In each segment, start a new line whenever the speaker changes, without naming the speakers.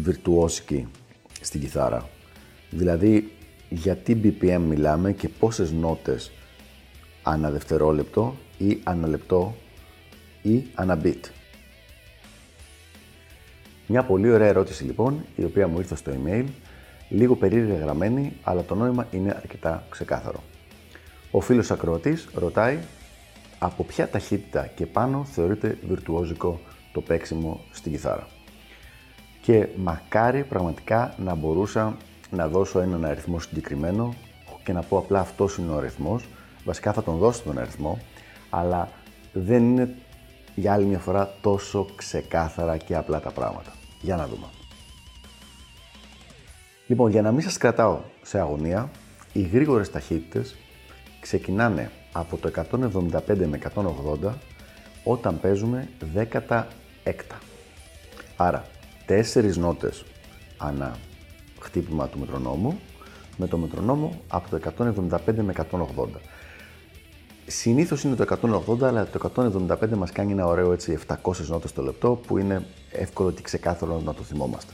βιρτουόσικη στην κιθάρα. Δηλαδή, για τι BPM μιλάμε και πόσες νότες ανά δευτερόλεπτο ή ανά λεπτό ή ανά beat. Μια πολύ ωραία ερώτηση λοιπόν, η οποία μου ήρθε στο email, λίγο περίεργα γραμμένη, αλλά το νόημα είναι αρκετά ξεκάθαρο. Ο φίλος ακροατής ρωτάει από ποια ταχύτητα και πάνω θεωρείται βιρτουόζικο το παίξιμο στην κιθάρα; Και μακάρι πραγματικά να μπορούσα να δώσω έναν αριθμό συγκεκριμένο και να πω απλά αυτός είναι ο αριθμός. Βασικά θα τον δώσω τον αριθμό, αλλά δεν είναι για άλλη μια φορά τόσο ξεκάθαρα και απλά τα πράγματα. Για να δούμε. Λοιπόν, για να μην σας κρατάω σε αγωνία, οι γρήγορες ταχύτητες ξεκινάνε από το 175 με 180 όταν παίζουμε 16 έκτα. Άρα, τέσσερις νότες ανά χτύπημα του μετρονόμου, με το μετρονόμο από το 175 με 180. Συνήθως είναι το 180, αλλά το 175 μας κάνει ένα ωραίο έτσι 700 νότες το λεπτό, που είναι εύκολο και ξεκάθαρο να το θυμόμαστε.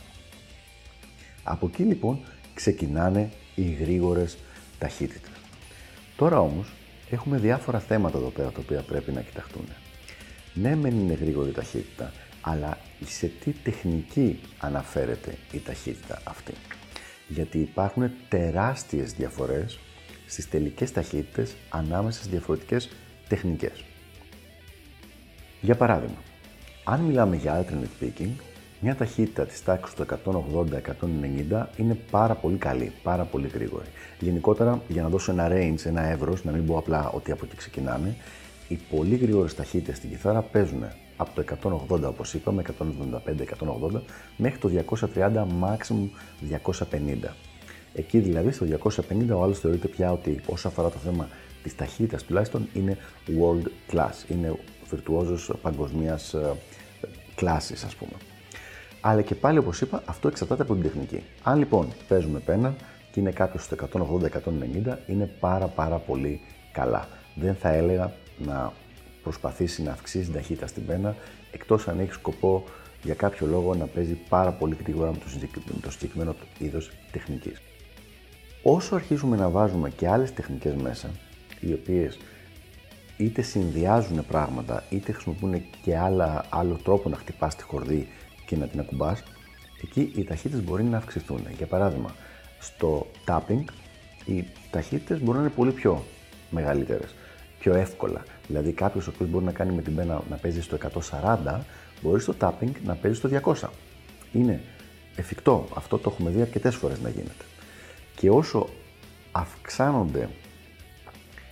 Από εκεί λοιπόν ξεκινάνε οι γρήγορες ταχύτητες. Τώρα όμως έχουμε διάφορα θέματα εδώ πέρα τα οποία πρέπει να κοιταχτούν. Ναι, μεν είναι γρήγορη ταχύτητα, αλλά σε τι τεχνική αναφέρεται η ταχύτητα αυτή; Γιατί υπάρχουν τεράστιες διαφορές στις τελικές ταχύτητες ανάμεσα στις διαφορετικές τεχνικές. Για παράδειγμα, αν μιλάμε για alternate picking, μια ταχύτητα της τάξης του 180-190 είναι πάρα πολύ καλή, πάρα πολύ γρήγορη. Γενικότερα, για να δώσω ένα range, ένα εύρος, να μην πω απλά ότι από εκεί ξεκινάνε, οι πολύ γρήγορες ταχύτητες στην κιθάρα παίζουν από το 180 όπως είπαμε, 175-180 μέχρι το 230 maximum 250. Εκεί δηλαδή στο 250 ο άλλος θεωρείται πια ότι όσο αφορά το θέμα της ταχύτητας τουλάχιστον είναι world class, είναι βιρτουόζος παγκοσμίας ε, κλάσης ας πούμε. Αλλά και πάλι όπως είπα αυτό εξαρτάται από την τεχνική. Αν λοιπόν παίζουμε πένα και είναι κάποιος στο 180-190 είναι πάρα πάρα πολύ καλά. Δεν θα έλεγα να προσπαθήσει να αυξήσει την ταχύτητα στην πένα, εκτός αν έχει σκοπό για κάποιο λόγο να παίζει πάρα πολύ γρήγορα με το συγκεκριμένο είδος τεχνικής. Όσο αρχίζουμε να βάζουμε και άλλες τεχνικές μέσα, οι οποίες είτε συνδυάζουν πράγματα, είτε χρησιμοποιούν και άλλα, άλλο τρόπο να χτυπάς τη χορδή και να την ακουμπάς, εκεί οι ταχύτητες μπορεί να αυξηθούν. Για παράδειγμα, στο tapping, οι ταχύτητες μπορεί να είναι πολύ πιο μεγαλύτερες πιο εύκολα. Δηλαδή, κάποιος ο οποίος μπορεί να κάνει με την πένα να παίζει στο 140, μπορεί στο tapping να παίζει στο 200. Είναι εφικτό. Αυτό το έχουμε δει αρκετές φορές να γίνεται. Και όσο αυξάνονται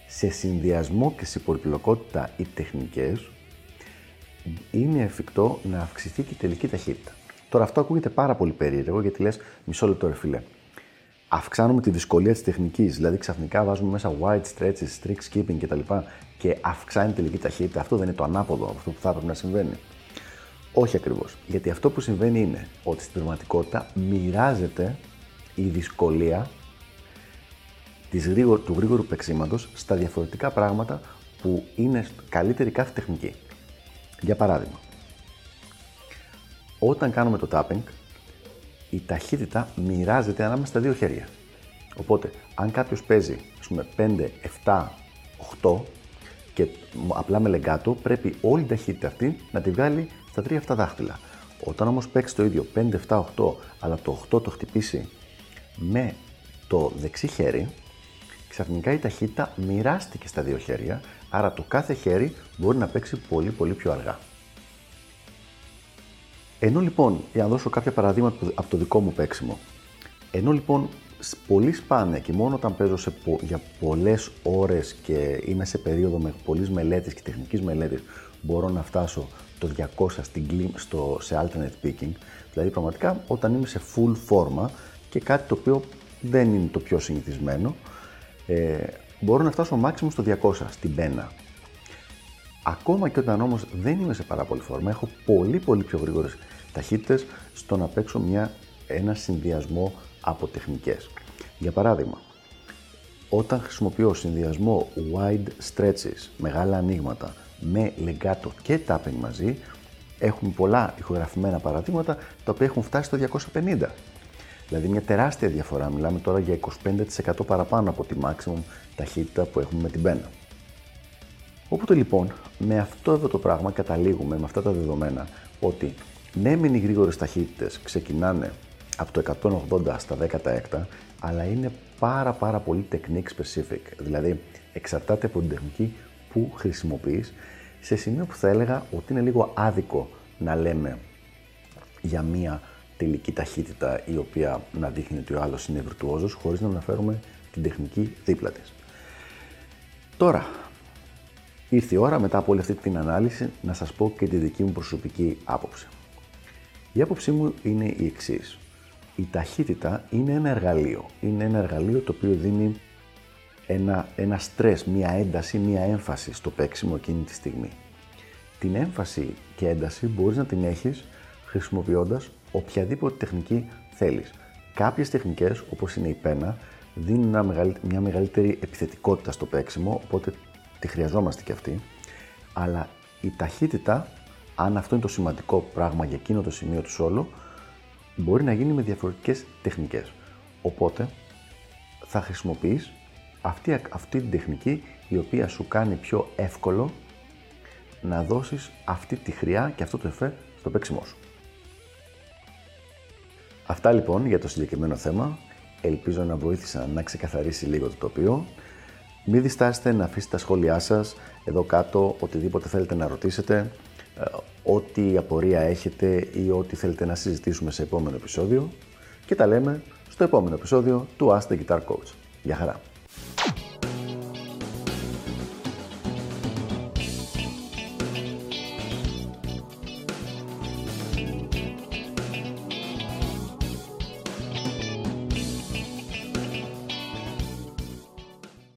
σε συνδυασμό και σε πολυπλοκότητα οι τεχνικές, είναι εφικτό να αυξηθεί και η τελική ταχύτητα. Τώρα αυτό ακούγεται πάρα πολύ περίεργο γιατί λες μισό λεπτό ρε φίλε αυξάνουμε τη δυσκολία της τεχνικής. Δηλαδή, ξαφνικά βάζουμε μέσα wide stretches, trick skipping κτλ. και αυξάνει τη τελική ταχύτητα. Αυτό δεν είναι το ανάποδο, αυτό που θα έπρεπε να συμβαίνει. Όχι ακριβώς. Γιατί αυτό που συμβαίνει είναι ότι στην πραγματικότητα μοιράζεται η δυσκολία της του γρήγορου παίξήματος στα διαφορετικά πράγματα που είναι καλύτερη κάθε τεχνική. Για παράδειγμα, όταν κάνουμε το tapping, η ταχύτητα μοιράζεται ανάμεσα στα δύο χέρια. Οπότε, αν κάποιος παίζει ας πούμε, 5, 7, 8 και απλά με λεγκάτο, πρέπει όλη η ταχύτητα αυτή να τη βγάλει στα 3 7 δάχτυλα. Όταν όμως παίξει το ίδιο 5, 7, 8, αλλά το 8 το χτυπήσει με το δεξί χέρι, ξαφνικά η ταχύτητα μοιράστηκε στα δύο χέρια, άρα το κάθε χέρι μπορεί να παίξει πολύ πολύ πιο αργά. Ενώ λοιπόν, για να δώσω κάποια παραδείγματα από το δικό μου παίξιμο, ενώ λοιπόν πολύ σπάνια και μόνο όταν παίζω σε, για πολλές ώρες και είμαι σε περίοδο με πολλής μελέτης και τεχνικής μελέτης, μπορώ να φτάσω το 200 στην, στο, σε alternate picking, δηλαδή πραγματικά όταν είμαι σε full φόρμα και κάτι το οποίο δεν είναι το πιο συνηθισμένο, ε, μπορώ να φτάσω maximum στο 200 στην πένα. Ακόμα και όταν όμως δεν είμαι σε πάρα πολύ φόρμα, έχω πολύ πολύ πιο γρήγορες ταχύτητες στο να παίξω μια, ένα συνδυασμό από τεχνικές. Για παράδειγμα, όταν χρησιμοποιώ συνδυασμό wide stretches, μεγάλα ανοίγματα, με legato και tapping μαζί, έχουμε πολλά ηχογραφημένα παραδείγματα τα οποία έχουν φτάσει στο 250. Δηλαδή μια τεράστια διαφορά, μιλάμε τώρα για 25% παραπάνω από τη maximum ταχύτητα που έχουμε με την πένα. Οπότε λοιπόν, με αυτό εδώ το πράγμα καταλήγουμε, με αυτά τα δεδομένα, ότι ναι, μεν οι γρήγορες ταχύτητες ξεκινάνε από το 180 στα 10 αλλά είναι πάρα πάρα πολύ technique specific. Δηλαδή, εξαρτάται από την τεχνική που χρησιμοποιείς, σε σημείο που θα έλεγα ότι είναι λίγο άδικο να λέμε για μία τελική ταχύτητα η οποία να δείχνει ότι ο άλλος είναι βιρτουόζος χωρίς να αναφέρουμε την τεχνική δίπλα της. Τώρα, ήρθε η ώρα μετά από όλη αυτή την ανάλυση να σας πω και τη δική μου προσωπική άποψη. Η άποψή μου είναι η εξής. Η ταχύτητα είναι ένα εργαλείο. Είναι ένα εργαλείο το οποίο δίνει ένα, ένα στρες, μία ένταση, μία έμφαση στο παίξιμο εκείνη τη στιγμή. Την έμφαση και ένταση μπορείς να την έχεις χρησιμοποιώντας οποιαδήποτε τεχνική θέλεις. Κάποιες τεχνικές, όπως είναι η πένα, δίνουν μια μεγαλύτερη επιθετικότητα στο παίξιμο, οπότε τη χρειαζόμαστε και αυτή. Αλλά η ταχύτητα, αν αυτό είναι το σημαντικό πράγμα για εκείνο το σημείο του σόλο, μπορεί να γίνει με διαφορετικές τεχνικές. Οπότε θα χρησιμοποιείς αυτή, αυτή την τεχνική η οποία σου κάνει πιο εύκολο να δώσεις αυτή τη χρειά και αυτό το εφέ στο παίξιμό σου. Αυτά λοιπόν για το συγκεκριμένο θέμα. Ελπίζω να βοήθησα να ξεκαθαρίσει λίγο το τοπίο. Μην διστάσετε να αφήσετε τα σχόλιά σας εδώ κάτω, οτιδήποτε θέλετε να ρωτήσετε, ε, ό,τι απορία έχετε ή ό,τι θέλετε να συζητήσουμε σε επόμενο επεισόδιο και τα λέμε στο επόμενο επεισόδιο του Ask the Guitar Coach. Γεια χαρά!